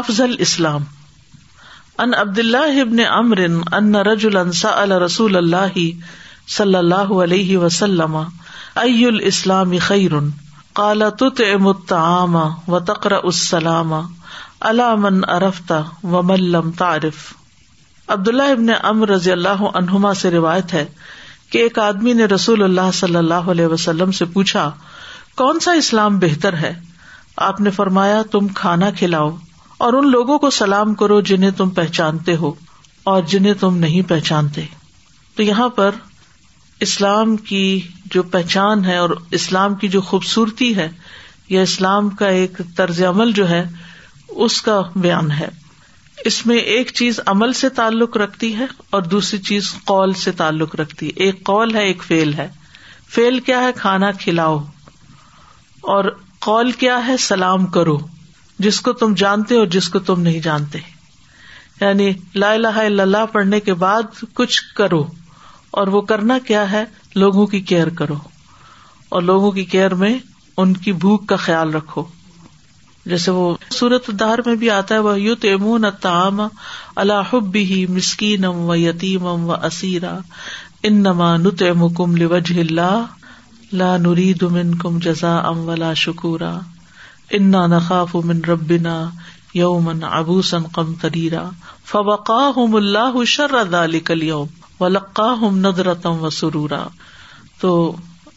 افضل اسلام ان عبد اللہ ابن امر ان رسول اللہ صلی اللہ علیہ وسلم الاسلام خیر اسلام کال و تقرل ارفت و ملم تارف عبد اللہ ابن امر رضی اللہ عنہما سے روایت ہے کہ ایک آدمی نے رسول اللہ صلی اللہ علیہ وسلم سے پوچھا کون سا اسلام بہتر ہے آپ نے فرمایا تم کھانا کھلاؤ اور ان لوگوں کو سلام کرو جنہیں تم پہچانتے ہو اور جنہیں تم نہیں پہچانتے تو یہاں پر اسلام کی جو پہچان ہے اور اسلام کی جو خوبصورتی ہے یا اسلام کا ایک طرز عمل جو ہے اس کا بیان ہے اس میں ایک چیز عمل سے تعلق رکھتی ہے اور دوسری چیز قول سے تعلق رکھتی ہے ایک قول ہے ایک فیل ہے فیل کیا ہے کھانا کھلاؤ اور قول کیا ہے سلام کرو جس کو تم جانتے اور جس کو تم نہیں جانتے یعنی الا لہ پڑھنے کے بعد کچھ کرو اور وہ کرنا کیا ہے لوگوں کی کیئر کرو اور لوگوں کی کیئر میں ان کی بھوک کا خیال رکھو جیسے وہ سورت دار میں بھی آتا ہے وہ یو تمون تام اللہ مسکین ام و یتیم ام و اسیرا ان نما نت کم لا نوری دم کم جزا ام ولا شکورا انا نخاف من ربنا یومن ابو سن قم تریرا فوقا ہوں اللہ شرد علی کل یوم و لقا ہوں ندرتم و سرورا تو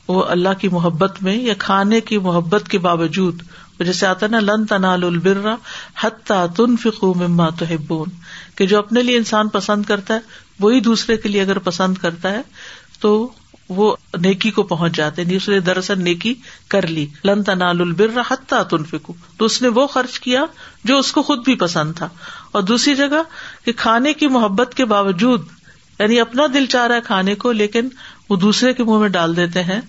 وہ اللہ کی محبت میں یا کھانے کی محبت کے باوجود جیسے آتا نا لن تنال البرا حت تن فکو مما تو بون کہ جو اپنے لیے انسان پسند کرتا ہے وہی دوسرے کے لیے اگر پسند کرتا ہے تو وہ نیکی کو پہنچ جاتے نہیں اس نے دراصل نیکی کر لی لن تو اس نے وہ خرچ کیا جو اس کو خود بھی پسند تھا اور دوسری جگہ کہ کھانے کی محبت کے باوجود یعنی اپنا دل چاہ رہا ہے کھانے کو لیکن وہ دوسرے کے منہ میں ڈال دیتے ہیں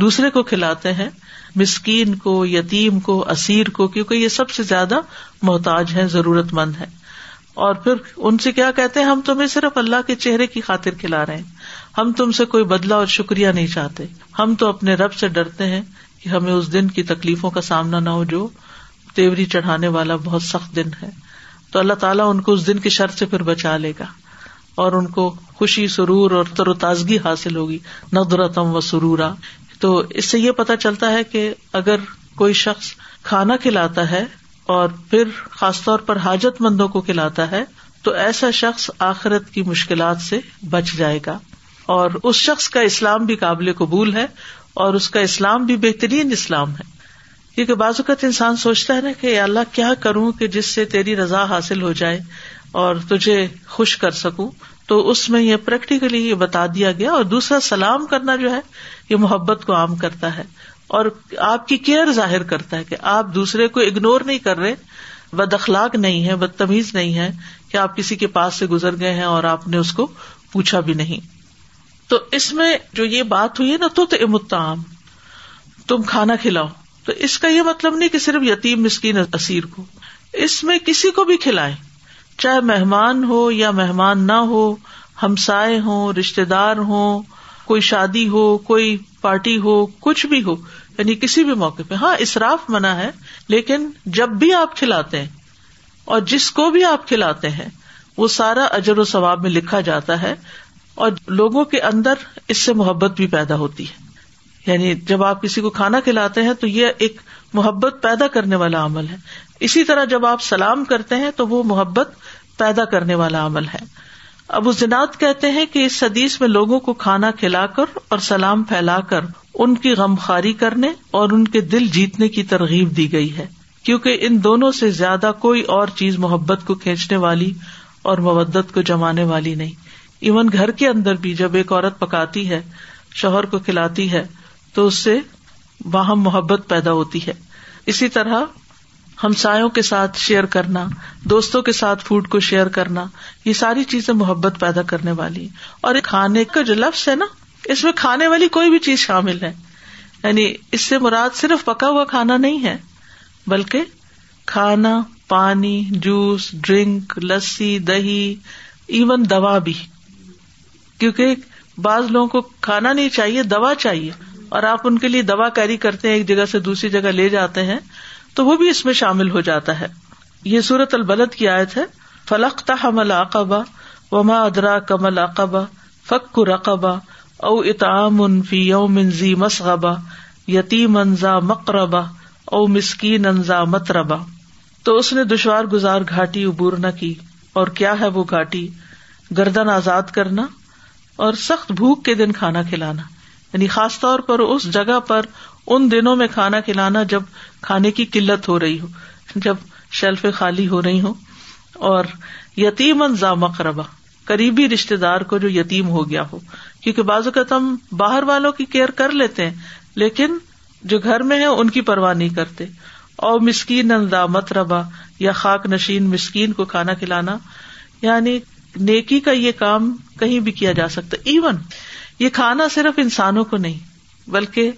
دوسرے کو کھلاتے ہیں مسکین کو یتیم کو اسیر کو کیونکہ یہ سب سے زیادہ محتاج ہے ضرورت مند ہے اور پھر ان سے کیا کہتے ہیں ہم تمہیں صرف اللہ کے چہرے کی خاطر کھلا رہے ہیں ہم تم سے کوئی بدلا اور شکریہ نہیں چاہتے ہم تو اپنے رب سے ڈرتے ہیں کہ ہمیں اس دن کی تکلیفوں کا سامنا نہ ہو جو تیوری چڑھانے والا بہت سخت دن ہے تو اللہ تعالیٰ ان کو اس دن کی شرط سے پھر بچا لے گا اور ان کو خوشی سرور اور تر و تازگی حاصل ہوگی ندرتم و سرورا تو اس سے یہ پتا چلتا ہے کہ اگر کوئی شخص کھانا کھلاتا ہے اور پھر خاص طور پر حاجت مندوں کو کھلاتا ہے تو ایسا شخص آخرت کی مشکلات سے بچ جائے گا اور اس شخص کا اسلام بھی قابل قبول ہے اور اس کا اسلام بھی بہترین اسلام ہے کیونکہ اوقات انسان سوچتا ہے نا کہ اللہ کیا کروں کہ جس سے تیری رضا حاصل ہو جائے اور تجھے خوش کر سکوں تو اس میں یہ پریکٹیکلی یہ بتا دیا گیا اور دوسرا سلام کرنا جو ہے یہ محبت کو عام کرتا ہے اور آپ کی کیئر ظاہر کرتا ہے کہ آپ دوسرے کو اگنور نہیں کر رہے بد اخلاق نہیں ہے بدتمیز نہیں ہے کہ آپ کسی کے پاس سے گزر گئے ہیں اور آپ نے اس کو پوچھا بھی نہیں تو اس میں جو یہ بات ہوئی نا تو امتام تم کھانا کھلاؤ تو اس کا یہ مطلب نہیں کہ صرف یتیم مسکین اسیر کو اس میں کسی کو بھی کھلائے چاہے مہمان ہو یا مہمان نہ ہو ہمسائے ہوں رشتے دار ہو کوئی شادی ہو کوئی پارٹی ہو کچھ بھی ہو یعنی کسی بھی موقع پہ ہاں اصراف منع ہے لیکن جب بھی آپ کھلاتے ہیں اور جس کو بھی آپ کھلاتے ہیں وہ سارا اجر و ثواب میں لکھا جاتا ہے اور لوگوں کے اندر اس سے محبت بھی پیدا ہوتی ہے یعنی جب آپ کسی کو کھانا کھلاتے ہیں تو یہ ایک محبت پیدا کرنے والا عمل ہے اسی طرح جب آپ سلام کرتے ہیں تو وہ محبت پیدا کرنے والا عمل ہے ابو زناد کہتے ہیں کہ اس حدیث میں لوگوں کو کھانا کھلا کر اور سلام پھیلا کر ان کی غمخاری کرنے اور ان کے دل جیتنے کی ترغیب دی گئی ہے کیونکہ ان دونوں سے زیادہ کوئی اور چیز محبت کو کھینچنے والی اور مبت کو جمانے والی نہیں ایون گھر کے اندر بھی جب ایک عورت پکاتی ہے شوہر کو کھلاتی ہے تو اس سے باہم محبت پیدا ہوتی ہے اسی طرح ہمسایوں کے ساتھ شیئر کرنا دوستوں کے ساتھ فوڈ کو شیئر کرنا یہ ساری چیزیں محبت پیدا کرنے والی اور کھانے کا جو لفظ ہے نا اس میں کھانے والی کوئی بھی چیز شامل ہے یعنی اس سے مراد صرف پکا ہوا کھانا نہیں ہے بلکہ کھانا پانی جوس ڈرنک لسی دہی ایون دوا بھی کیونکہ بعض لوگوں کو کھانا نہیں چاہیے دوا چاہیے اور آپ ان کے لیے دوا کیری کرتے ہیں ایک جگہ سے دوسری جگہ لے جاتے ہیں تو وہ بھی اس میں شامل ہو جاتا ہے یہ صورت البلد کی آیت ہے فلق حمل اقبا وما ادرا کمل اقبا فک رقبا او فی ذی مسغبا یتیم انزا مقربہ او مسکین انزا متربا تو اس نے دشوار گزار گھاٹی عبور نہ کی اور کیا ہے وہ گھاٹی گردن آزاد کرنا اور سخت بھوک کے دن کھانا کھلانا یعنی خاص طور پر اس جگہ پر ان دنوں میں کھانا کھلانا جب کھانے کی قلت ہو رہی ہو جب شیلفیں خالی ہو رہی ہو اور یتیم انبا قریبی رشتے دار کو جو یتیم ہو گیا ہو کیونکہ بعض اوقات ہم باہر والوں کی کیئر کر لیتے ہیں لیکن جو گھر میں ہے ان کی پرواہ نہیں کرتے او مسکین ان دامت ربا یا خاک نشین مسکین کو کھانا کھلانا یعنی نیکی کا یہ کام کہیں بھی کیا جا سکتا ایون یہ کھانا صرف انسانوں کو نہیں بلکہ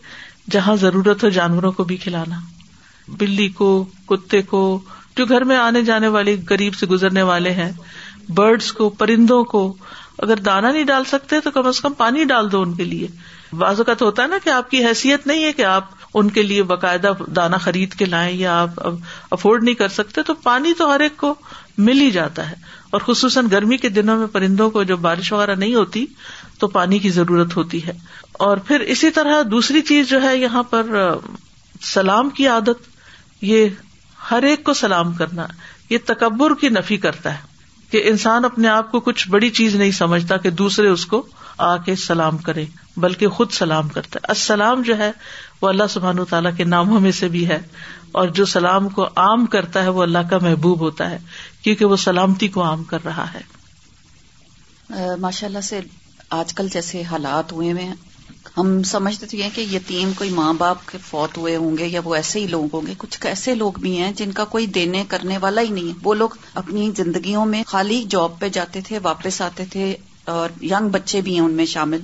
جہاں ضرورت ہو جانوروں کو بھی کھلانا بلی کو کتے کو جو گھر میں آنے جانے والے غریب سے گزرنے والے ہیں برڈس کو پرندوں کو اگر دانا نہیں ڈال سکتے تو کم از کم پانی ڈال دو ان کے لیے بعض اوقات ہوتا ہے نا کہ آپ کی حیثیت نہیں ہے کہ آپ ان کے لیے باقاعدہ دانا خرید کے لائیں یا آپ افورڈ نہیں کر سکتے تو پانی تو ہر ایک کو مل ہی جاتا ہے اور خصوصاً گرمی کے دنوں میں پرندوں کو جب بارش وغیرہ نہیں ہوتی تو پانی کی ضرورت ہوتی ہے اور پھر اسی طرح دوسری چیز جو ہے یہاں پر سلام کی عادت یہ ہر ایک کو سلام کرنا یہ تکبر کی نفی کرتا ہے کہ انسان اپنے آپ کو کچھ بڑی چیز نہیں سمجھتا کہ دوسرے اس کو آ کے سلام کرے بلکہ خود سلام کرتا ہے السلام جو ہے وہ اللہ سبحان و تعالیٰ کے ناموں میں سے بھی ہے اور جو سلام کو عام کرتا ہے وہ اللہ کا محبوب ہوتا ہے کیونکہ وہ سلامتی کو عام کر رہا ہے ماشاء اللہ سے آج کل جیسے حالات ہوئے ہیں ہم سمجھتے تھے کہ یتیم کوئی ماں باپ کے فوت ہوئے ہوں گے یا وہ ایسے ہی لوگ ہوں گے کچھ ایسے لوگ بھی ہیں جن کا کوئی دینے کرنے والا ہی نہیں ہے وہ لوگ اپنی زندگیوں میں خالی جاب پہ جاتے تھے واپس آتے تھے اور یگ بچے بھی ہیں ان میں شامل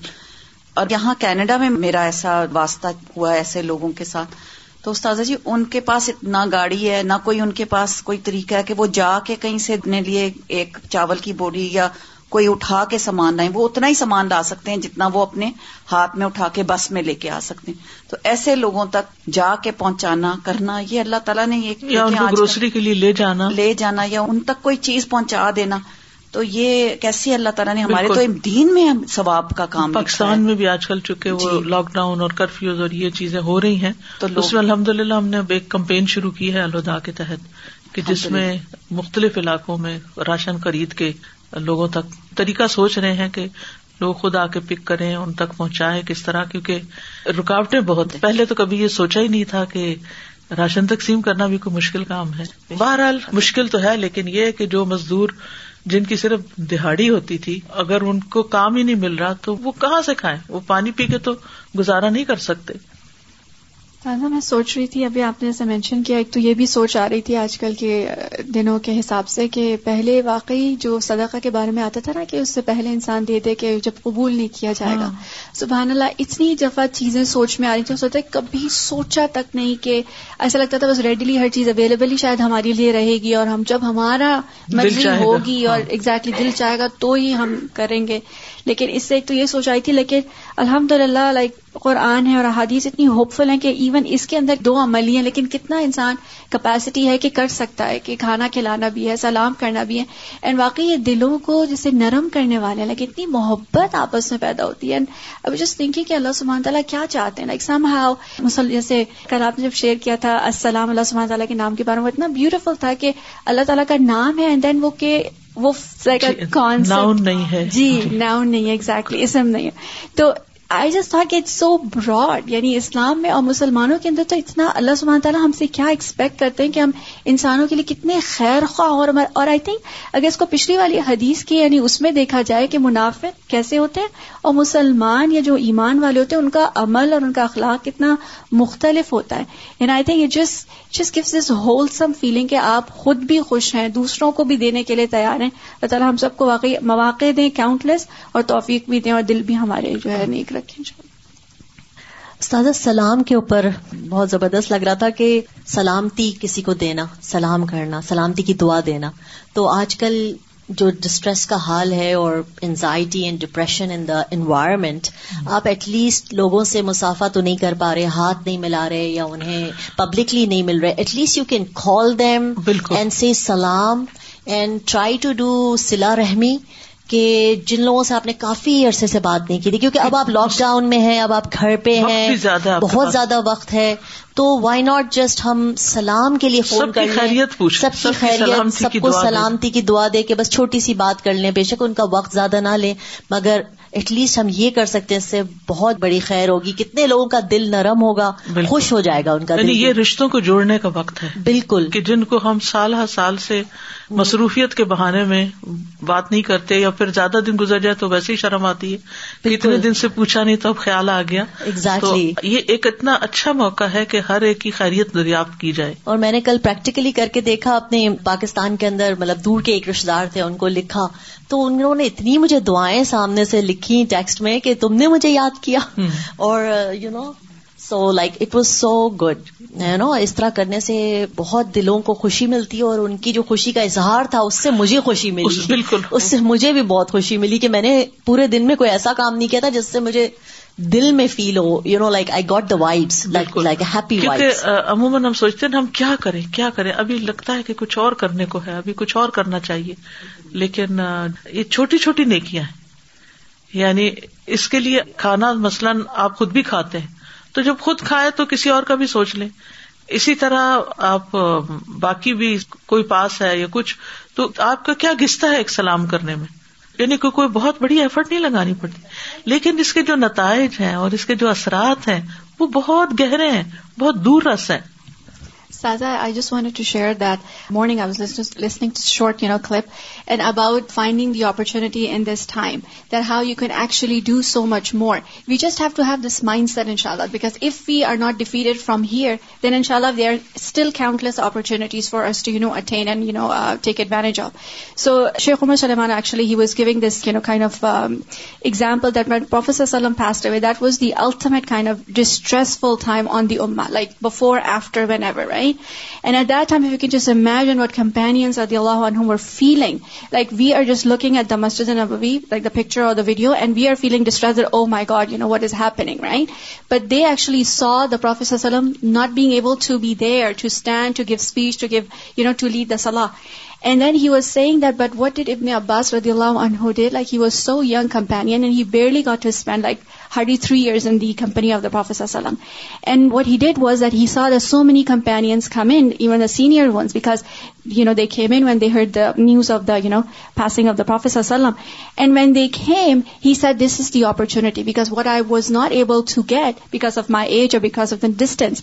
اور یہاں کینیڈا میں میرا ایسا واسطہ ہوا ایسے لوگوں کے ساتھ تو استاذہ جی ان کے پاس نہ گاڑی ہے نہ کوئی ان کے پاس کوئی طریقہ ہے کہ وہ جا کے کہیں سے اپنے لیے ایک چاول کی بوڑی یا کوئی اٹھا کے سامان لائیں وہ اتنا ہی سامان لا سکتے ہیں جتنا وہ اپنے ہاتھ میں اٹھا کے بس میں لے کے آ سکتے ہیں تو ایسے لوگوں تک جا کے پہنچانا کرنا یہ اللہ تعالیٰ نے یہ گروسری کے لیے لے جانا لے جانا یا ان تک کوئی چیز پہنچا دینا تو یہ کیسے اللہ تعالیٰ نے ہمارے تو دین میں ثواب کا کام پاکستان میں بھی آج کل چُکے وہ لاک جی۔ ڈاؤن اور کرفیوز اور یہ چیزیں ہو رہی ہیں تو اس میں الحمد للہ ہم نے اب ایک کمپین شروع کی ہے الوداع کے تحت کہ جس میں مختلف علاقوں میں راشن خرید کے لوگوں تک طریقہ سوچ رہے ہیں کہ لوگ خود آ کے پک کریں ان تک پہنچائے کس طرح کیونکہ رکاوٹیں بہت پہلے تو کبھی یہ سوچا ہی نہیں تھا کہ راشن تقسیم کرنا بھی کوئی مشکل کام ہے بہرحال مشکل تو ہے لیکن یہ کہ جو مزدور جن کی صرف دہاڑی ہوتی تھی اگر ان کو کام ہی نہیں مل رہا تو وہ کہاں سے کھائے وہ پانی پی کے تو گزارا نہیں کر سکتے را میں سوچ رہی تھی ابھی آپ نے ایسا مینشن کیا ایک تو یہ بھی سوچ آ رہی تھی آج کل کے دنوں کے حساب سے کہ پہلے واقعی جو صدقہ کے بارے میں آتا تھا نا کہ اس سے پہلے انسان دے دے کہ جب قبول نہیں کیا جائے گا ہاں۔ سبحان اللہ اتنی جفا چیزیں سوچ میں آ رہی تھیں سوچتے کبھی سوچا تک نہیں کہ ایسا لگتا تھا بس ریڈیلی ہر چیز اویلیبل ہی شاید ہمارے لیے رہے گی اور ہم جب ہمارا مرضی ہوگی اور ایگزیکٹلی ہاں۔ دل چاہے گا تو ہی ہم کریں گے لیکن اس سے ایک تو یہ سوچ آئی تھی لیکن الحمد للہ لائک قرآن ہے اور احادیث اتنی ہوپ فل ہے کہ ایون اس کے اندر دو عملی ہیں لیکن کتنا انسان کیپیسٹی ہے کہ کر سکتا ہے کہ کھانا کھلانا بھی ہے سلام کرنا بھی ہے اینڈ واقعی یہ دلوں کو جسے نرم کرنے والے ہیں لیکن اتنی محبت آپس میں پیدا ہوتی ہے اب جس کہ اللہ سمان تعالیٰ کیا چاہتے ہیں لائک سم سمہاؤ جیسے کل آپ نے جب شیئر کیا تھا السلام اللہ سمان تعالیٰ کے نام کے بارے میں اتنا بیوٹیفل تھا کہ اللہ تعالیٰ کا نام ہے اینڈ دین وہ کہ وہ کون جی، ناؤن نہیں ہے جی ناؤن جی۔ نہیں ہے ایگزیکٹلی اسم نہیں ہے تو آئی جسٹ تھا کہ اٹس سو براڈ یعنی اسلام میں اور مسلمانوں کے اندر تو اتنا اللہ سبحانہ تعالیٰ ہم سے کیا ایکسپیکٹ کرتے ہیں کہ ہم انسانوں کے لیے کتنے خیر خواہ اور آئی تھنک اگر اس کو پچھلی والی حدیث کی یعنی اس میں دیکھا جائے کہ منافع کیسے ہوتے ہیں اور مسلمان یا جو ایمان والے ہوتے ہیں ان کا عمل اور ان کا اخلاق کتنا مختلف ہوتا ہے آئی تھنک جس دس ہول سم فیلنگ کہ آپ خود بھی خوش ہیں دوسروں کو بھی دینے کے لیے تیار ہیں اللہ تعالیٰ ہم سب کو واقعی مواقع دیں کاؤنٹ لیس اور توفیق بھی دیں اور دل بھی ہمارے جو ہے نیک رہے استاد سلام کے اوپر بہت زبردست لگ رہا تھا کہ سلامتی کسی کو دینا سلام کرنا سلامتی کی دعا دینا تو آج کل جو ڈسٹریس کا حال ہے اور anxiety and depression in the environment آپ ایٹ لیسٹ لوگوں سے مسافہ تو نہیں کر پا رہے ہاتھ نہیں ملا رہے یا انہیں پبلکلی نہیں مل رہے at least you can call them and say سلام اینڈ ٹرائی ٹو ڈو سلا رحمی کہ جن لوگوں سے آپ نے کافی عرصے سے بات نہیں کی تھی کیونکہ اب آپ لاک ڈاؤن میں ہیں اب آپ گھر پہ ہیں بہت زیادہ وقت ہے تو وائی ناٹ جسٹ ہم سلام کے لیے فون کر خیلیت سب کی خیریت سب کو سلامتی کی دعا دے کے بس چھوٹی سی بات کر لیں بے شک ان کا وقت زیادہ نہ لیں مگر ایٹ لیسٹ ہم یہ کر سکتے ہیں اس سے بہت بڑی خیر ہوگی کتنے لوگوں کا دل نرم ہوگا بالکل. خوش ہو جائے گا ان کا یعنی یہ رشتوں کو جوڑنے کا وقت ہے بالکل کہ جن کو ہم سال ہر سال سے مصروفیت کے بہانے میں بات نہیں کرتے یا پھر زیادہ دن گزر جائے تو ویسے ہی شرم آتی ہے اتنے دن سے پوچھا نہیں تو اب خیال آ گیا exactly. تو یہ ایک اتنا اچھا موقع ہے کہ ہر ایک کی خیریت دریافت کی جائے اور میں نے کل پریکٹیکلی کر کے دیکھا اپنے پاکستان کے اندر مطلب دور کے ایک رشتے دار تھے ان کو لکھا تو انہوں نے اتنی مجھے دعائیں سامنے سے لکھی ٹیکسٹ میں کہ تم نے مجھے یاد کیا اور you know so like it was so good you know اس طرح کرنے سے بہت دلوں کو خوشی ملتی ہے اور ان کی جو خوشی کا اظہار تھا اس سے مجھے خوشی ملی بالکل اس سے مجھے بھی بہت خوشی ملی کہ میں نے پورے دن میں کوئی ایسا کام نہیں کیا تھا جس سے مجھے دل میں feel who you know like I got the vibes like happy عموماً ہم سوچتے ہیں ہم کیا کریں کیا کریں ابھی لگتا ہے کہ کچھ اور کرنے کو ہے ابھی کچھ اور کرنا چاہیے لیکن یہ چھوٹی چھوٹی نیکیاں ہیں یعنی اس کے لیے کھانا مثلاً آپ خود بھی کھاتے ہیں تو جب خود کھائے تو کسی اور کا بھی سوچ لیں اسی طرح آپ باقی بھی کوئی پاس ہے یا کچھ تو آپ کا کیا گستا ہے ایک سلام کرنے میں یعنی کہ کوئی بہت بڑی ایفرٹ نہیں لگانی پڑتی لیکن اس کے جو نتائج ہیں اور اس کے جو اثرات ہیں وہ بہت گہرے ہیں بہت دور رس ہیں سازا I just want to share that morning I was listening short you know clip and about finding the opportunity in this time dirt how you can actually do so much more we just have to have this mindset ان شاء اللہ because if we are not defeated from here then ان شاء اللہ there are still countless opportunities for us no attain and you know take advantage of so Sheikh Omar Salman actually he was giving this of example that man professor Salim passed away that was the ultimate kind of distressful time on the Amar like before after when ever when And at that time, if you can just imagine what companions radiallahu anhum were feeling. Like we are just looking at the Masjid al-Nabawi, like the picture or the video, and we are feeling distressed that, oh my God, what is happening, right? But they actually saw the Prophet sallallahu alaihi wasallam not being able to be there, to stand, to give speech, to give, to lead the salah. And then he was saying that, but what did Ibn Abbas radiallahu anhu did? Like he was so young companion and he barely got to spend like thirty three years in the company of the professor Salam and what he did was that he saw the so man companions even the senior ones because you know دیکھ man when they heard the news of the passing of the professor Salim and when دیکھم he see this is the opportunities what I was not able to get because of my age or because of the distance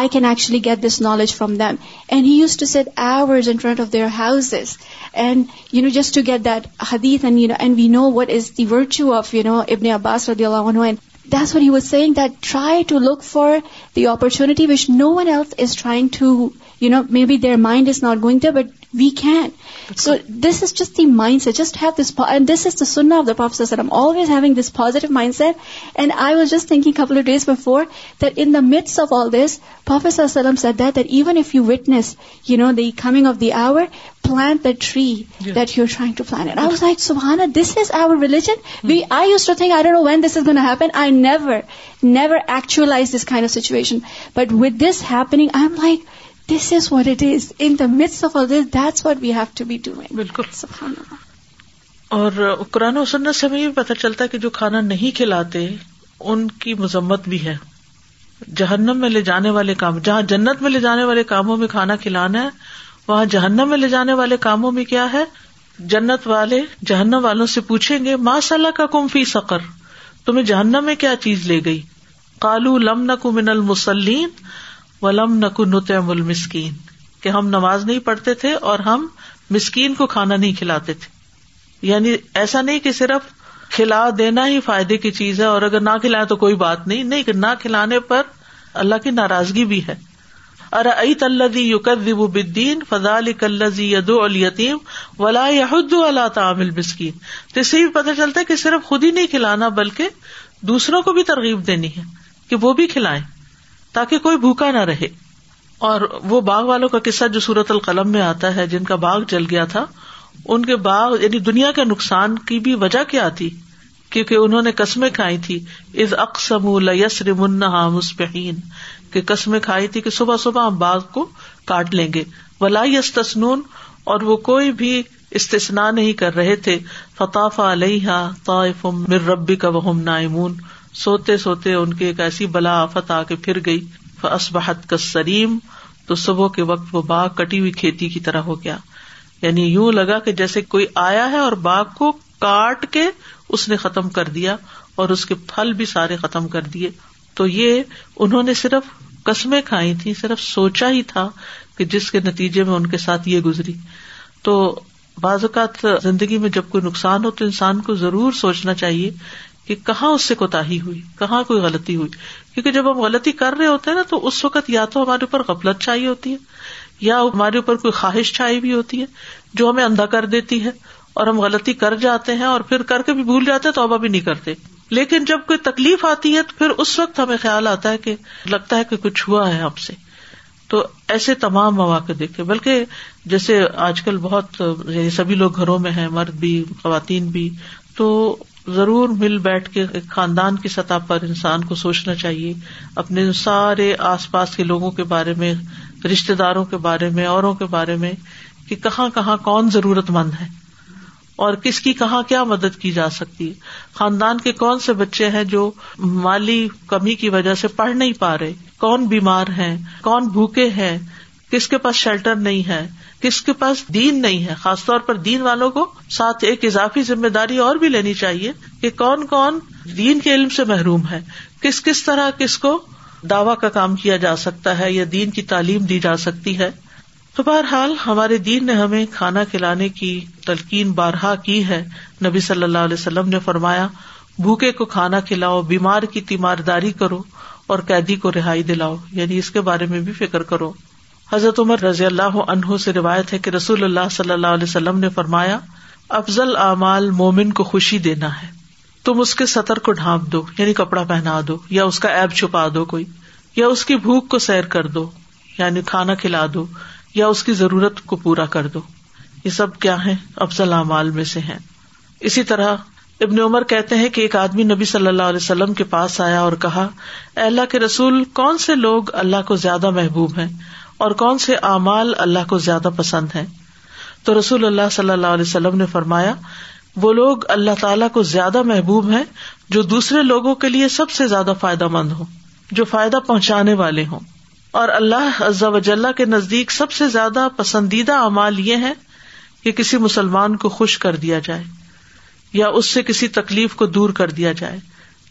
I can actually get this knowledge from them and he used to sit hours in front of their house and you know just to get that حدیف and you know and we know what is the virtue of you know Ibn Abbas ردی اللہ That's what he was saying, that try to look for the opportunity which no one else is trying to, maybe their mind is not going there, but we can. So this is just the mindset. Just have this, and this is the sunnah of the Prophet sallallahu alaihi wasallam. I'm always having this positive mindset. And I was just thinking a couple of days before that in the midst of all this, Prophet sallallahu alaihi wasallam said that even if you witness, the coming of the hour, plant the tree that you're trying to plant. And I was like, Subhanallah, this is our religion. Hmm. I used to think, I don't know when this is going to happen. I never actualized this kind of situation. But with this happening, I'm like, this this is is what what it in the midst of that's we have to be doing بالکل سبحان اللہ اور قرآن و سنت سے ہمیں یہ پتہ چلتا ہے کہ جو کھانا نہیں کھلاتے ان کی مذمت بھی ہے جہنم میں لے جانے والے کام جہاں جنت میں لے جانے والے کاموں میں کھانا کھلانا ہے وہاں جہنم میں لے جانے والے کاموں میں کیا ہے جنت والے جہنم والوں سے پوچھیں گے صلاح کا کم فی سکر تمہیں جہنم میں کیا چیز لے گئی کالو لم نہ کن المسلین ولم نقتم المسکین کہ ہم نماز نہیں پڑھتے تھے اور ہم مسکین کو کھانا نہیں کھلاتے تھے یعنی ایسا نہیں کہ صرف کھلا دینا ہی فائدے کی چیز ہے اور اگر نہ کھلائے تو کوئی بات نہیں نہیں کہ نہ کھلانے پر اللہ کی ناراضگی بھی ہے ار علی بدین فضا الکلز یدو التیم ولا یاد اللہ تعمل مسکین اس سے بھی پتہ چلتا ہے کہ صرف خود ہی نہیں کھلانا بلکہ دوسروں کو بھی ترغیب دینی ہے کہ وہ بھی کھلائیں تاکہ کوئی بھوکا نہ رہے اور وہ باغ والوں کا قصہ جو سورت القلم میں آتا ہے جن کا باغ جل گیا تھا ان کے باغ یعنی دنیا کے نقصان کی بھی وجہ کیا تھی کیونکہ انہوں نے قسمیں کھائی تھی از اقسم لسر کہ قسمیں کھائی تھی کہ صبح صبح ہم باغ کو کاٹ لیں گے ولا یس تسنون اور وہ کوئی بھی استثنا نہیں کر رہے تھے فتح ربی کا وہ نائمون سوتے سوتے ان کے ایک ایسی بلا آفت آ کے پھر گئی اسبحت کا سلیم تو صبح کے وقت وہ باغ کٹی ہوئی کھیتی کی طرح ہو گیا یعنی یوں لگا کہ جیسے کوئی آیا ہے اور باغ کو کاٹ کے اس نے ختم کر دیا اور اس کے پھل بھی سارے ختم کر دیے تو یہ انہوں نے صرف قسمیں کھائی تھی صرف سوچا ہی تھا کہ جس کے نتیجے میں ان کے ساتھ یہ گزری تو بعض اوقات زندگی میں جب کوئی نقصان ہو تو انسان کو ضرور سوچنا چاہیے کہ کہاں اس سے کوتاحی ہوئی کہاں کوئی غلطی ہوئی کیونکہ جب ہم غلطی کر رہے ہوتے ہیں نا تو اس وقت یا تو ہمارے اوپر غفلت چھائی ہوتی ہے یا ہمارے اوپر کوئی خواہش چھائی بھی ہوتی ہے جو ہمیں اندھا کر دیتی ہے اور ہم غلطی کر جاتے ہیں اور پھر کر کے بھی بھول جاتے ہیں تو ابا بھی نہیں کرتے لیکن جب کوئی تکلیف آتی ہے تو پھر اس وقت ہمیں خیال آتا ہے کہ لگتا ہے کہ کچھ ہوا ہے آپ سے تو ایسے تمام مواقع دیکھے بلکہ جیسے آج کل بہت سبھی لوگ گھروں میں ہیں مرد بھی خواتین بھی تو ضرور مل بیٹھ کے خاندان کی سطح پر انسان کو سوچنا چاہیے اپنے سارے آس پاس کے لوگوں کے بارے میں رشتے داروں کے بارے میں اوروں کے بارے میں کہ کہاں کہاں کون ضرورت مند ہے اور کس کی کہاں کیا مدد کی جا سکتی ہے خاندان کے کون سے بچے ہیں جو مالی کمی کی وجہ سے پڑھ نہیں پا رہے کون بیمار ہیں کون بھوکے ہیں کس کے پاس شیلٹر نہیں ہے کس کے پاس دین نہیں ہے خاص طور پر دین والوں کو ساتھ ایک اضافی ذمہ داری اور بھی لینی چاہیے کہ کون کون دین کے علم سے محروم ہے کس کس طرح کس کو دعوی کا کام کیا جا سکتا ہے یا دین کی تعلیم دی جا سکتی ہے تو بہرحال ہمارے دین نے ہمیں کھانا کھلانے کی تلقین بارہا کی ہے نبی صلی اللہ علیہ وسلم نے فرمایا بھوکے کو کھانا کھلاؤ بیمار کی تیمارداری کرو اور قیدی کو رہائی دلاؤ یعنی اس کے بارے میں بھی فکر کرو حضرت عمر رضی اللہ عنہ سے روایت ہے کہ رسول اللہ صلی اللہ علیہ وسلم نے فرمایا افضل اعمال مومن کو خوشی دینا ہے تم اس کے سطر کو ڈھانپ دو یعنی کپڑا پہنا دو یا اس کا ایب چھپا دو کوئی یا اس کی بھوک کو سیر کر دو یعنی کھانا کھلا دو یا اس کی ضرورت کو پورا کر دو یہ سب کیا ہے افضل اعمال میں سے ہیں اسی طرح ابن عمر کہتے ہیں کہ ایک آدمی نبی صلی اللہ علیہ وسلم کے پاس آیا اور کہا اللہ کے رسول کون سے لوگ اللہ کو زیادہ محبوب ہیں اور کون سے اعمال اللہ کو زیادہ پسند ہیں تو رسول اللہ صلی اللہ علیہ وسلم نے فرمایا وہ لوگ اللہ تعالیٰ کو زیادہ محبوب ہیں جو دوسرے لوگوں کے لیے سب سے زیادہ فائدہ مند ہوں جو فائدہ پہنچانے والے ہوں اور اللہ وجاللہ کے نزدیک سب سے زیادہ پسندیدہ اعمال یہ ہیں کہ کسی مسلمان کو خوش کر دیا جائے یا اس سے کسی تکلیف کو دور کر دیا جائے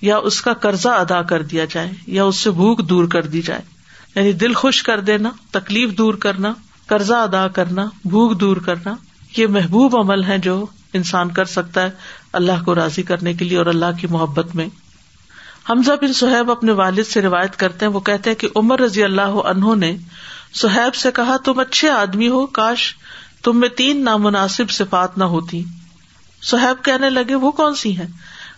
یا اس کا قرضہ ادا کر دیا جائے یا اس سے بھوک دور کر دی جائے یعنی دل خوش کر دینا تکلیف دور کرنا قرضہ ادا کرنا بھوک دور کرنا یہ محبوب عمل ہے جو انسان کر سکتا ہے اللہ کو راضی کرنے کے لیے اور اللہ کی محبت میں حمزہ بن سہیب اپنے والد سے روایت کرتے ہیں وہ کہتے ہیں کہ عمر رضی اللہ عنہ نے سہیب سے کہا تم اچھے آدمی ہو کاش تم میں تین نامناسب صفات نہ ہوتی سہیب کہنے لگے وہ کون سی ہیں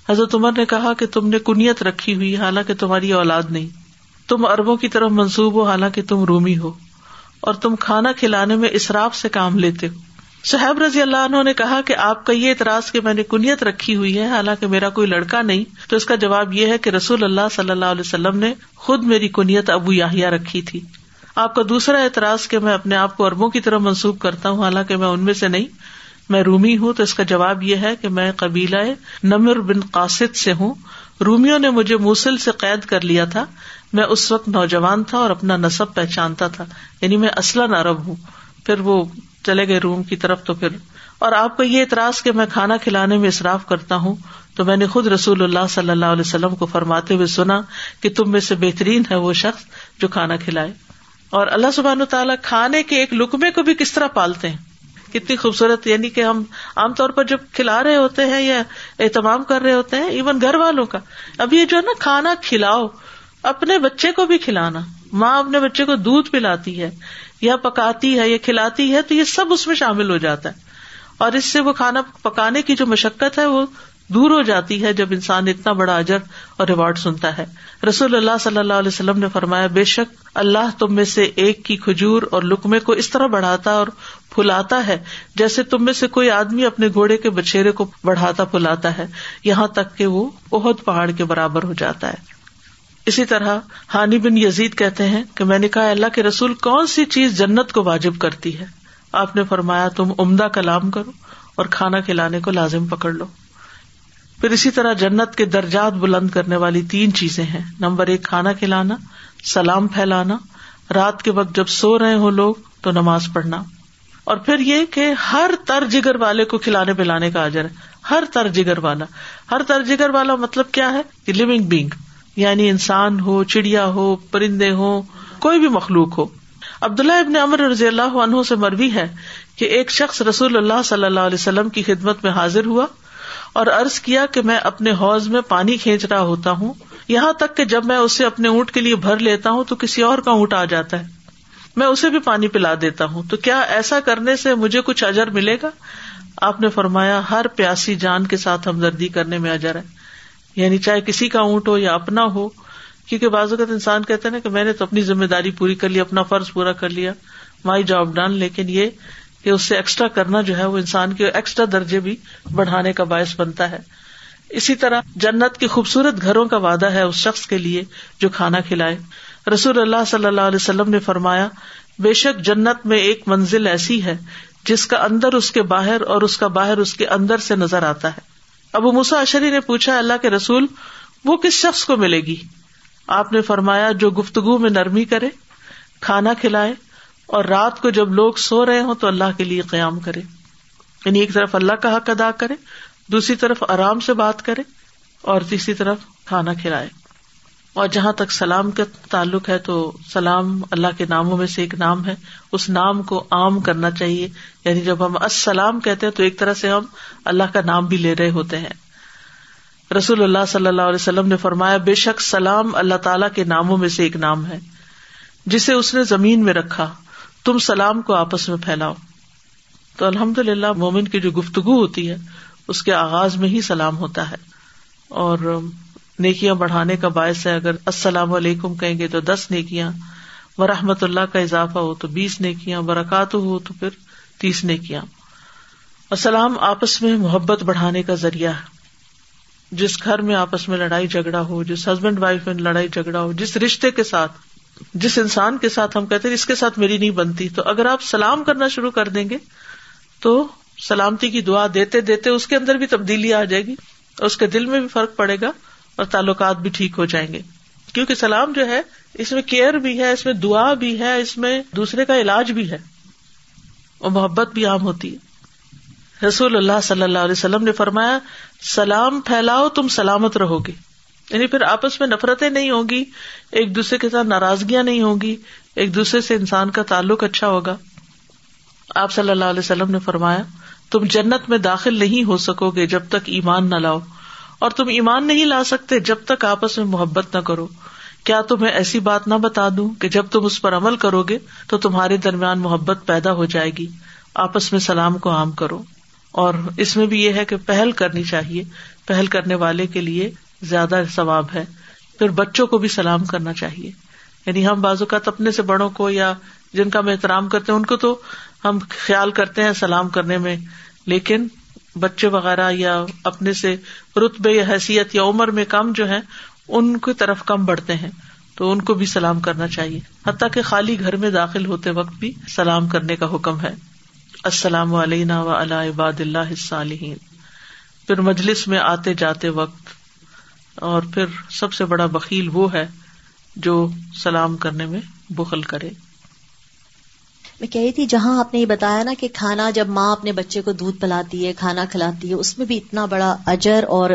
حضرت عمر نے کہا کہ تم نے کنیت رکھی ہوئی حالانکہ تمہاری اولاد نہیں تم اربوں کی طرف منسوب ہو حالانکہ تم رومی ہو اور تم کھانا کھلانے میں اسراف سے کام لیتے ہو صحیب رضی اللہ عنہ نے کہا کہ آپ کا یہ اعتراض کہ میں نے کنیت رکھی ہوئی ہے حالانکہ میرا کوئی لڑکا نہیں تو اس کا جواب یہ ہے کہ رسول اللہ صلی اللہ علیہ وسلم نے خود میری کنیت ابو یاہیا رکھی تھی آپ کا دوسرا اعتراض کہ میں اپنے آپ کو اربوں کی طرح منسوب کرتا ہوں حالانکہ میں ان میں سے نہیں میں رومی ہوں تو اس کا جواب یہ ہے کہ میں قبیلہ نمر بن قاصد سے ہوں رومیوں نے مجھے موسل سے قید کر لیا تھا میں اس وقت نوجوان تھا اور اپنا نصب پہچانتا تھا یعنی میں اصلا عرب ہوں پھر وہ چلے گئے روم کی طرف تو پھر اور آپ کو یہ اعتراض کہ میں کھانا کھلانے میں اصراف کرتا ہوں تو میں نے خود رسول اللہ صلی اللہ علیہ وسلم کو فرماتے ہوئے سنا کہ تم میں سے بہترین ہے وہ شخص جو کھانا کھلائے اور اللہ سبحان و تعالیٰ کھانے کے ایک لکمے کو بھی کس طرح پالتے ہیں کتنی خوبصورت یعنی کہ ہم عام طور پر جب کھلا رہے ہوتے ہیں یا اہتمام کر رہے ہوتے ہیں ایون گھر والوں کا اب یہ جو ہے نا کھانا کھلاؤ اپنے بچے کو بھی کھلانا ماں اپنے بچے کو دودھ پلاتی ہے یا پکاتی ہے یا کھلاتی ہے تو یہ سب اس میں شامل ہو جاتا ہے اور اس سے وہ کھانا پکانے کی جو مشقت ہے وہ دور ہو جاتی ہے جب انسان اتنا بڑا اجر اور ریوارڈ سنتا ہے رسول اللہ صلی اللہ علیہ وسلم نے فرمایا بے شک اللہ تم میں سے ایک کی کھجور اور لکمے کو اس طرح بڑھاتا اور پھلاتا ہے جیسے تم میں سے کوئی آدمی اپنے گھوڑے کے بچھیرے کو بڑھاتا پھلاتا ہے یہاں تک کہ وہ بہت پہاڑ کے برابر ہو جاتا ہے اسی طرح ہانی بن یزید کہتے ہیں کہ میں نے کہا اللہ کے رسول کون سی چیز جنت کو واجب کرتی ہے آپ نے فرمایا تم عمدہ کلام کرو اور کھانا کھلانے کو لازم پکڑ لو پھر اسی طرح جنت کے درجات بلند کرنے والی تین چیزیں ہیں نمبر ایک کھانا کھلانا سلام پھیلانا رات کے وقت جب سو رہے ہوں لوگ تو نماز پڑھنا اور پھر یہ کہ ہر تر جگر والے کو کھلانے پلانے کا آجر ہے ہر تر جگر والا ہر تر جگر والا مطلب کیا ہے لونگ بینگ یعنی انسان ہو چڑیا ہو پرندے ہوں کوئی بھی مخلوق ہو عبداللہ ابن عمر رضی اللہ عنہ سے مروی ہے کہ ایک شخص رسول اللہ صلی اللہ علیہ وسلم کی خدمت میں حاضر ہوا اور ارض کیا کہ میں اپنے حوض میں پانی کھینچ رہا ہوتا ہوں یہاں تک کہ جب میں اسے اپنے اونٹ کے لیے بھر لیتا ہوں تو کسی اور کا اونٹ آ جاتا ہے میں اسے بھی پانی پلا دیتا ہوں تو کیا ایسا کرنے سے مجھے کچھ اجر ملے گا آپ نے فرمایا ہر پیاسی جان کے ساتھ ہمدردی کرنے میں اجر ہے یعنی چاہے کسی کا اونٹ ہو یا اپنا ہو کیونکہ بعض اوقات انسان کہتے نا کہ میں نے تو اپنی ذمہ داری پوری کر لی اپنا فرض پورا کر لیا مائی جاب ڈان لیکن یہ کہ اس سے ایکسٹرا کرنا جو ہے وہ انسان کے ایکسٹرا درجے بھی بڑھانے کا باعث بنتا ہے اسی طرح جنت کے خوبصورت گھروں کا وعدہ ہے اس شخص کے لیے جو کھانا کھلائے رسول اللہ صلی اللہ علیہ وسلم نے فرمایا بے شک جنت میں ایک منزل ایسی ہے جس کا اندر اس کے باہر اور اس کا باہر اس کے اندر سے نظر آتا ہے ابو اشری نے پوچھا اللہ کے رسول وہ کس شخص کو ملے گی آپ نے فرمایا جو گفتگو میں نرمی کرے کھانا کھلائے اور رات کو جب لوگ سو رہے ہوں تو اللہ کے لیے قیام کرے یعنی ایک طرف اللہ کا حق ادا کرے دوسری طرف آرام سے بات کرے اور تیسری طرف کھانا کھلائے اور جہاں تک سلام کا تعلق ہے تو سلام اللہ کے ناموں میں سے ایک نام ہے اس نام کو عام کرنا چاہیے یعنی جب ہم السلام کہتے ہیں تو ایک طرح سے ہم اللہ کا نام بھی لے رہے ہوتے ہیں رسول اللہ صلی اللہ علیہ وسلم نے فرمایا بے شک سلام اللہ تعالی کے ناموں میں سے ایک نام ہے جسے اس نے زمین میں رکھا تم سلام کو آپس میں پھیلاؤ تو الحمد للہ مومن کی جو گفتگو ہوتی ہے اس کے آغاز میں ہی سلام ہوتا ہے اور نیکیاں بڑھانے کا باعث ہے اگر السلام علیکم کہیں گے تو دس نیکیاں و رحمت اللہ کا اضافہ ہو تو بیس نیکیاں برکات ہو تو پھر تیس نیکیاں السلام اور سلام آپس میں محبت بڑھانے کا ذریعہ ہے جس گھر میں آپس میں لڑائی جھگڑا ہو جس ہسبینڈ وائف میں لڑائی جھگڑا ہو جس رشتے کے ساتھ جس انسان کے ساتھ ہم کہتے ہیں اس کے ساتھ میری نہیں بنتی تو اگر آپ سلام کرنا شروع کر دیں گے تو سلامتی کی دعا دیتے دیتے اس کے اندر بھی تبدیلی آ جائے گی اور اس کے دل میں بھی فرق پڑے گا اور تعلقات بھی ٹھیک ہو جائیں گے کیونکہ سلام جو ہے اس میں کیئر بھی ہے اس میں دعا بھی ہے اس میں دوسرے کا علاج بھی ہے اور محبت بھی عام ہوتی ہے رسول اللہ صلی اللہ علیہ وسلم نے فرمایا سلام پھیلاؤ تم سلامت رہو گے یعنی پھر آپس میں نفرتیں نہیں ہوں گی ایک دوسرے کے ساتھ ناراضگیاں نہیں ہوں گی ایک دوسرے سے انسان کا تعلق اچھا ہوگا آپ صلی اللہ علیہ وسلم نے فرمایا تم جنت میں داخل نہیں ہو سکو گے جب تک ایمان نہ لاؤ اور تم ایمان نہیں لا سکتے جب تک آپس میں محبت نہ کرو کیا تمہیں ایسی بات نہ بتا دوں کہ جب تم اس پر عمل کرو گے تو تمہارے درمیان محبت پیدا ہو جائے گی آپس میں سلام کو عام کرو اور اس میں بھی یہ ہے کہ پہل کرنی چاہیے پہل کرنے والے کے لیے زیادہ ثواب ہے پھر بچوں کو بھی سلام کرنا چاہیے یعنی ہم بعض اوقات اپنے سے بڑوں کو یا جن کا ہم احترام کرتے ہیں ان کو تو ہم خیال کرتے ہیں سلام کرنے میں لیکن بچے وغیرہ یا اپنے سے رتبے یا حیثیت یا عمر میں کم جو ہے ان کی طرف کم بڑھتے ہیں تو ان کو بھی سلام کرنا چاہیے حتیٰ کہ خالی گھر میں داخل ہوتے وقت بھی سلام کرنے کا حکم ہے السلام علیہ ول اباد اللہ صالحین پھر مجلس میں آتے جاتے وقت اور پھر سب سے بڑا بکیل وہ ہے جو سلام کرنے میں بخل کرے میں کہی تھی جہاں آپ نے یہ بتایا نا کہ کھانا جب ماں اپنے بچے کو دودھ پلاتی ہے کھانا کھلاتی ہے اس میں بھی اتنا بڑا اجر اور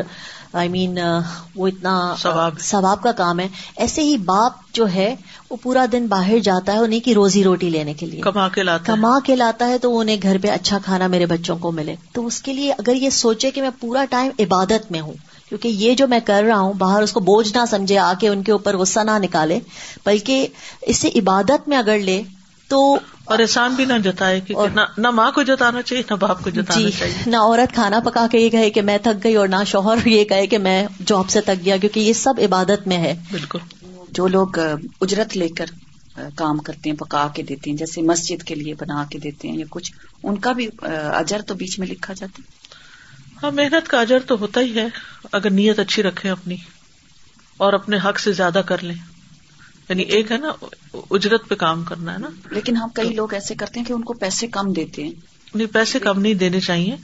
آئی I مین mean, وہ اتنا ثواب کا کام ہے ایسے ہی باپ جو ہے وہ پورا دن باہر جاتا ہے انہیں کی روزی روٹی لینے کے لیے کما کے کے لاتا ہے تو انہیں گھر پہ اچھا کھانا میرے بچوں کو ملے تو اس کے لیے اگر یہ سوچے کہ میں پورا ٹائم عبادت میں ہوں کیونکہ یہ جو میں کر رہا ہوں باہر اس کو بوجھ نہ سمجھے آ کے ان کے اوپر غصہ نہ نکالے بلکہ اسے عبادت میں اگر لے تو اور احسان بھی نہ جتائے نہ ماں کو جتانا چاہیے نہ باپ کو جتانا جی، چاہیے نہ عورت کھانا پکا کے یہ کہے کہ میں تھک گئی اور نہ شوہر یہ کہے کہ میں جاب سے تھک گیا کیونکہ یہ سب عبادت میں ہے بالکل جو لوگ اجرت لے کر کام کرتے ہیں پکا کے دیتے ہیں جیسے مسجد کے لیے بنا کے دیتے ہیں یا کچھ ان کا بھی اجر تو بیچ میں لکھا جاتا ہے ہاں محنت کا اجر تو ہوتا ہی ہے اگر نیت اچھی رکھے اپنی اور اپنے حق سے زیادہ کر لیں یعنی ایک ہے نا اجرت پہ کام کرنا ہے نا لیکن ہم کئی لوگ ایسے کرتے ہیں کہ ان کو پیسے کم دیتے ہیں نہیں پیسے کم نہیں دینے چاہیے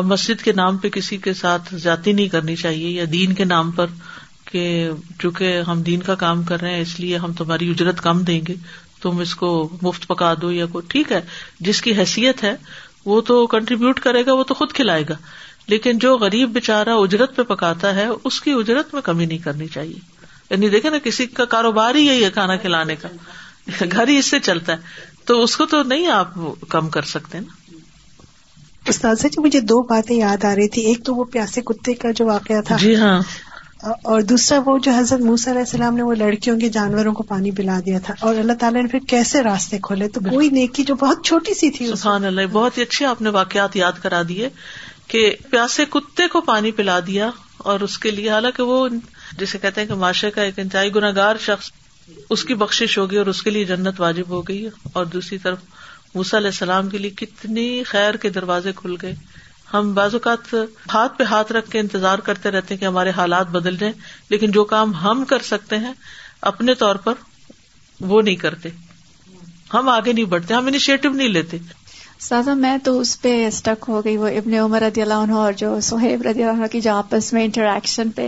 اب مسجد کے نام پہ کسی کے ساتھ جاتی نہیں کرنی چاہیے یا دین کے نام پر کہ چونکہ ہم دین کا کام کر رہے ہیں اس لیے ہم تمہاری اجرت کم دیں گے تم اس کو مفت پکا دو یا کوئی ٹھیک ہے جس کی حیثیت ہے وہ تو کنٹریبیوٹ کرے گا وہ تو خود کھلائے گا لیکن جو غریب بےچارا اجرت پہ پکاتا ہے اس کی اجرت میں کمی نہیں کرنی چاہیے یعنی دیکھے نا کسی کا کاروبار ہی یہی ہے کھانا کھلانے کا گھر ہی اس سے چلتا ہے تو اس کو تو نہیں آپ کم کر سکتے نا جی مجھے دو باتیں یاد آ رہی تھی ایک تو وہ پیاسے کتے کا جو واقعہ تھا جی ہاں اور دوسرا وہ جو حضرت علیہ السلام نے وہ لڑکیوں کے جانوروں کو پانی پلا دیا تھا اور اللہ تعالیٰ نے پھر کیسے راستے کھولے تو کوئی نیکی جو بہت چھوٹی سی تھی سبحان اللہ بہت ہی اچھے آپ نے واقعات یاد کرا دیے کہ پیاسے کتے کو پانی پلا دیا اور اس کے لیے حالانکہ وہ جسے کہتے ہیں کہ معاشرے کا ایک انتہائی گناگار شخص اس کی بخش ہوگی اور اس کے لیے جنت واجب ہو گئی اور دوسری طرف موس علیہ السلام کے لیے کتنی خیر کے دروازے کھل گئے ہم بعض اوقات ہاتھ پہ ہاتھ رکھ کے انتظار کرتے رہتے ہیں کہ ہمارے حالات بدل جائیں لیکن جو کام ہم کر سکتے ہیں اپنے طور پر وہ نہیں کرتے ہم آگے نہیں بڑھتے ہم انیشیٹو نہیں لیتے سازا میں تو اس پہ اسٹک ہو گئی وہ ابن عمر رضی اللہ عنہ اور جو سہیب رضی اللہ عنہ کی جو آپس میں انٹریکشن پہ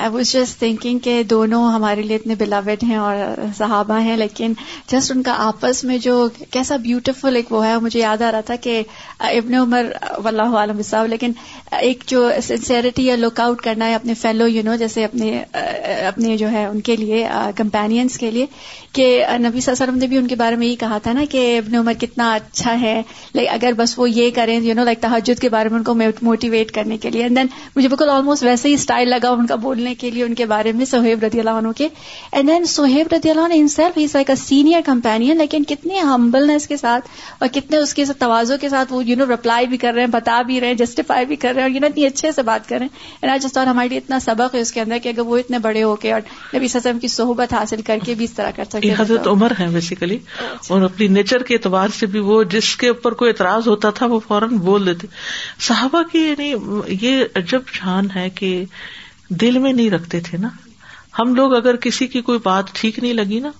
آئی واز جسٹ تھنکنگ کہ دونوں ہمارے لیے اتنے بلاوڈ ہیں اور صحابہ ہیں لیکن جسٹ ان کا آپس میں جو کیسا بیوٹیفل ایک وہ ہے مجھے یاد آ رہا تھا کہ ابن عمر عالم صاحب لیکن ایک جو سنسیئرٹی یا لک آؤٹ کرنا ہے اپنے فیلو یو نو جیسے اپنے اپنے جو ہے ان کے لیے کمپینئنس کے لیے کہ نبی وسلم نے بھی ان کے بارے میں یہ کہا تھا نا کہ ابن عمر کتنا اچھا ہے لائک اگر بس وہ یہ کریں یو نو لائک تحجد کے بارے میں ان کو موٹیویٹ کرنے کے لیے اینڈ دین مجھے بالکل آلموسٹ ویسے ہی اسٹائل لگا ان کا بولنے کے لیے ان کے بارے میں سہیب رضی اللہ عنہ کے اینڈ دین سہیب رضی اللہ عنہ ان سیلف سینئر کمپینین لیکن کتنے ہمبلنس کے ساتھ اور کتنے اس کے توازوں کے ساتھ وہ یو نو رپلائی بھی کر رہے ہیں بتا بھی رہے ہیں جسٹیفائی بھی کر رہے ہیں اور یو نو اتنی اچھے سے بات کر رہے ہیں اینڈ ہمارے لیے اتنا سبق ہے اس کے اندر کہ اگر وہ اتنے بڑے ہو کے اور نبی سسم کی صحبت حاصل کر کے بھی اس طرح کر سکتے حضرت عمر ہیں بیسیکلی اور اپنی نیچر کے اعتبار سے بھی وہ جس کے اوپر اعتراض ہوتا تھا وہ فوراً بول دیتے صحابہ کی یعنی یہ عجب ہے کہ دل میں نہیں رکھتے تھے نا ہم لوگ اگر کسی کی کوئی بات ٹھیک نہیں لگی نا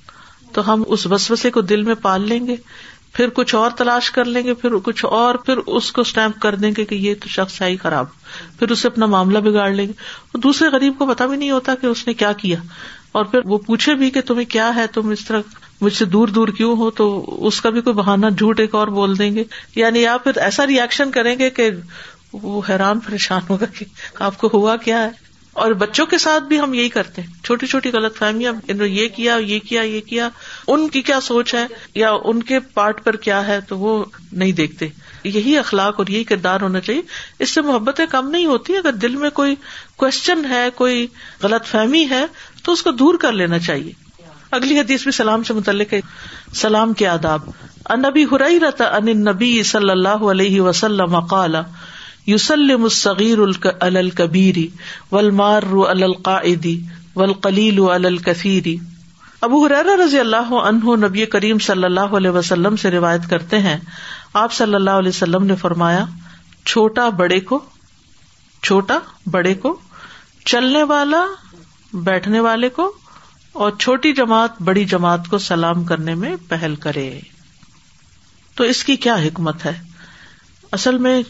تو ہم اس بس کو دل میں پال لیں گے پھر کچھ اور تلاش کر لیں گے پھر کچھ اور پھر اس کو اسٹمپ کر دیں گے کہ یہ تو شخص ہے ہی خراب پھر اسے اپنا معاملہ بگاڑ لیں گے اور دوسرے غریب کو پتا بھی نہیں ہوتا کہ اس نے کیا کیا اور پھر وہ پوچھے بھی کہ تمہیں کیا ہے تم اس طرح مجھ سے دور دور کیوں ہو تو اس کا بھی کوئی بہانا جھوٹ ایک اور بول دیں گے یعنی یا پھر ایسا ریئیکشن کریں گے کہ وہ حیران پریشان ہوگا کہ آپ کو ہوا کیا ہے اور بچوں کے ساتھ بھی ہم یہی کرتے ہیں چھوٹی چھوٹی غلط فہمیاں انہوں نے یہ کیا یہ کیا یہ کیا ان کی کیا سوچ ہے یا ان کے پارٹ پر کیا ہے تو وہ نہیں دیکھتے یہی اخلاق اور یہی کردار ہونا چاہیے اس سے محبتیں کم نہیں ہوتی اگر دل میں کوئی کوشچن ہے کوئی غلط فہمی ہے تو اس کو دور کر لینا چاہیے اگلی حدیث بھی سلام سے متعلق ہے سلام کے آداب انبی ان نبی صلی اللہ علیہ وسلم یوسل مصغیر ول مار القاعدی ولقلیل الکثیری ابو حرار رضی اللہ عنہ نبی کریم صلی اللہ علیہ وسلم سے روایت کرتے ہیں آپ صلی اللہ علیہ وسلم نے فرمایا چھوٹا بڑے کو چھوٹا بڑے کو چلنے والا بیٹھنے والے کو اور چھوٹی جماعت بڑی جماعت کو سلام کرنے میں پہل کرے تو اس کی کیا حکمت ہے اصل میں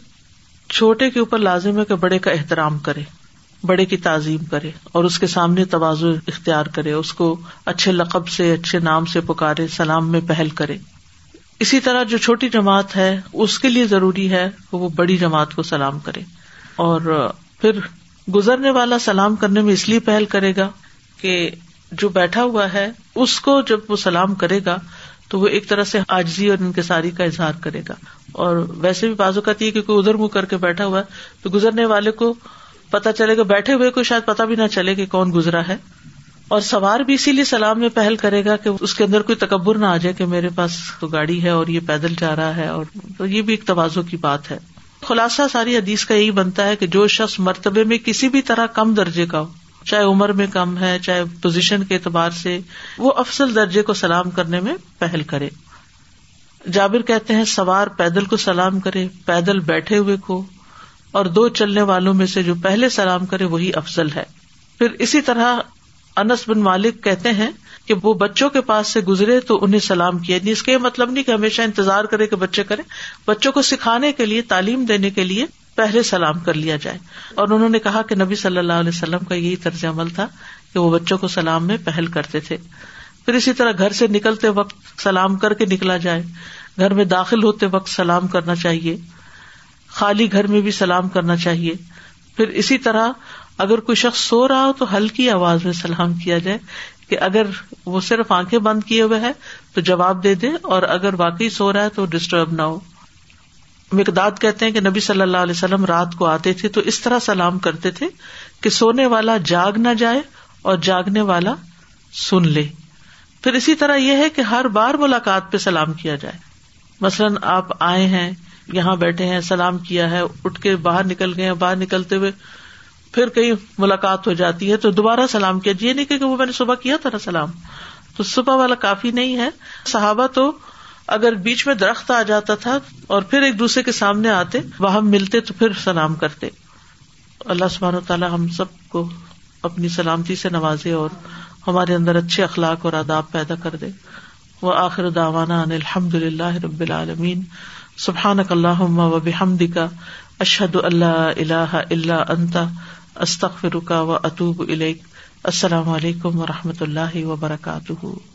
چھوٹے کے اوپر لازم ہے کہ بڑے کا احترام کرے بڑے کی تعظیم کرے اور اس کے سامنے توازو اختیار کرے اس کو اچھے لقب سے اچھے نام سے پکارے سلام میں پہل کرے اسی طرح جو چھوٹی جماعت ہے اس کے لیے ضروری ہے کہ وہ بڑی جماعت کو سلام کرے اور پھر گزرنے والا سلام کرنے میں اس لیے پہل کرے گا کہ جو بیٹھا ہوا ہے اس کو جب وہ سلام کرے گا تو وہ ایک طرح سے آجزی اور انکساری کا اظہار کرے گا اور ویسے بھی بازو کہتی ہے ادھر منہ کر کے بیٹھا ہوا ہے تو گزرنے والے کو پتا چلے گا بیٹھے ہوئے کو شاید پتا بھی نہ چلے کہ کون گزرا ہے اور سوار بھی اسی لیے سلام میں پہل کرے گا کہ اس کے اندر کوئی تکبر نہ آ جائے کہ میرے پاس تو گاڑی ہے اور یہ پیدل جا رہا ہے اور یہ بھی ایک توازو کی بات ہے خلاصہ ساری حدیث کا یہی بنتا ہے کہ جو شخص مرتبے میں کسی بھی طرح کم درجے کا ہو چاہے عمر میں کم ہے چاہے پوزیشن کے اعتبار سے وہ افسل درجے کو سلام کرنے میں پہل کرے جابر کہتے ہیں سوار پیدل کو سلام کرے پیدل بیٹھے ہوئے کو اور دو چلنے والوں میں سے جو پہلے سلام کرے وہی افضل ہے پھر اسی طرح انس بن مالک کہتے ہیں کہ وہ بچوں کے پاس سے گزرے تو انہیں سلام کیا اس کا یہ مطلب نہیں کہ ہمیشہ انتظار کرے کہ بچے کرے بچوں کو سکھانے کے لیے تعلیم دینے کے لیے پہلے سلام کر لیا جائے اور انہوں نے کہا کہ نبی صلی اللہ علیہ وسلم کا یہی طرز عمل تھا کہ وہ بچوں کو سلام میں پہل کرتے تھے پھر اسی طرح گھر سے نکلتے وقت سلام کر کے نکلا جائے گھر میں داخل ہوتے وقت سلام کرنا چاہیے خالی گھر میں بھی سلام کرنا چاہیے پھر اسی طرح اگر کوئی شخص سو رہا ہو تو ہلکی آواز میں سلام کیا جائے کہ اگر وہ صرف آنکھیں بند کیے ہوئے ہے تو جواب دے دے اور اگر واقعی سو رہا ہے تو ڈسٹرب نہ ہو مقداد کہتے ہیں کہ نبی صلی اللہ علیہ وسلم رات کو آتے تھے تو اس طرح سلام کرتے تھے کہ سونے والا جاگ نہ جائے اور جاگنے والا سن لے پھر اسی طرح یہ ہے کہ ہر بار ملاقات پہ سلام کیا جائے مثلاً آپ آئے ہیں یہاں بیٹھے ہیں سلام کیا ہے اٹھ کے باہر نکل گئے ہیں باہر نکلتے ہوئے پھر کہیں ملاقات ہو جاتی ہے تو دوبارہ سلام کیا یہ نہیں کہ وہ میں نے صبح کیا تھا نا سلام تو صبح والا کافی نہیں ہے صحابہ تو اگر بیچ میں درخت آ جاتا تھا اور پھر ایک دوسرے کے سامنے آتے وہ ملتے تو پھر سلام کرتے اللہ سبحان و تعالیٰ ہم سب کو اپنی سلامتی سے نوازے اور ہمارے اندر اچھے اخلاق اور آداب پیدا کر دے وہ آخر داوانہ رب العالمین سبحان اللہ و بحمد کا اشد اللہ اللہ اللہ انتا استخر و اطوب السلام علیکم و رحمۃ اللہ وبرکاتہ